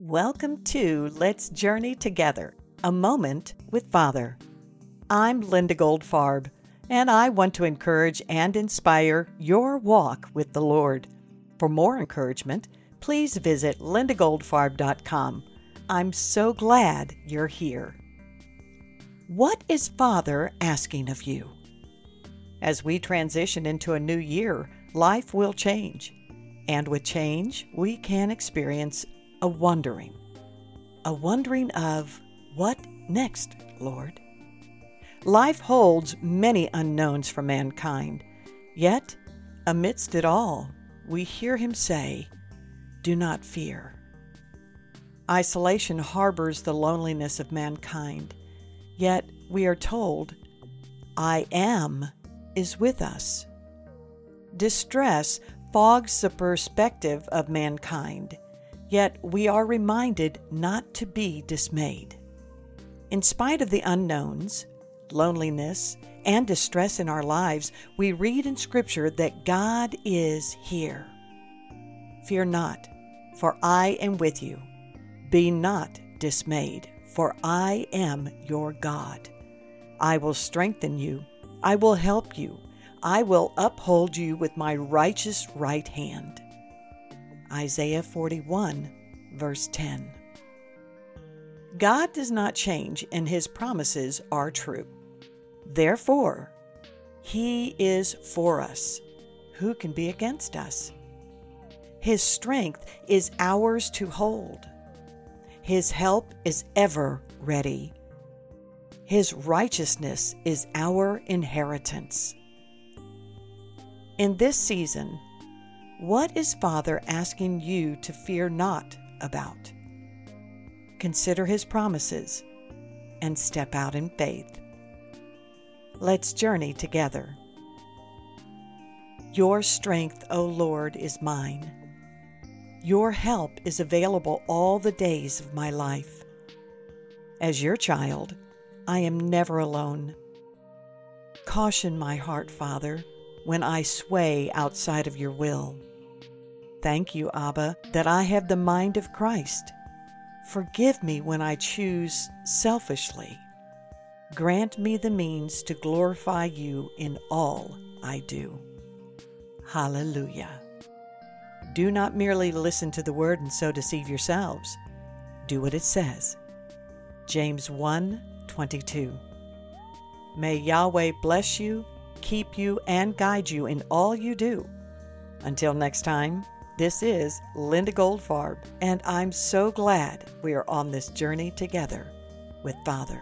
Welcome to Let's Journey Together, a moment with Father. I'm Linda Goldfarb, and I want to encourage and inspire your walk with the Lord. For more encouragement, please visit lindagoldfarb.com. I'm so glad you're here. What is Father asking of you? As we transition into a new year, life will change. And with change, we can experience a wondering, a wondering of what next, Lord? Life holds many unknowns for mankind, yet, amidst it all, we hear him say, Do not fear. Isolation harbors the loneliness of mankind, yet we are told, I am is with us. Distress fogs the perspective of mankind Yet we are reminded not to be dismayed. In spite of the unknowns, loneliness, and distress in our lives, we read in Scripture that God is here. Fear not, for I am with you. Be not dismayed, for I am your God. I will strengthen you, I will help you, I will uphold you with my righteous right hand. Isaiah 41, verse 10. God does not change, and his promises are true. Therefore, he is for us. Who can be against us? His strength is ours to hold. His help is ever ready. His righteousness is our inheritance. In this season, what is Father asking you to fear not about? Consider His promises and step out in faith. Let's journey together. Your strength, O Lord, is mine. Your help is available all the days of my life. As your child, I am never alone. Caution my heart, Father, when I sway outside of your will. Thank you, Abba, that I have the mind of Christ. Forgive me when I choose selfishly. Grant me the means to glorify you in all I do. Hallelujah. Do not merely listen to the word and so deceive yourselves. Do what it says. James 1 22. May Yahweh bless you, keep you, and guide you in all you do. Until next time, this is Linda Goldfarb, and I'm so glad we are on this journey together with Father.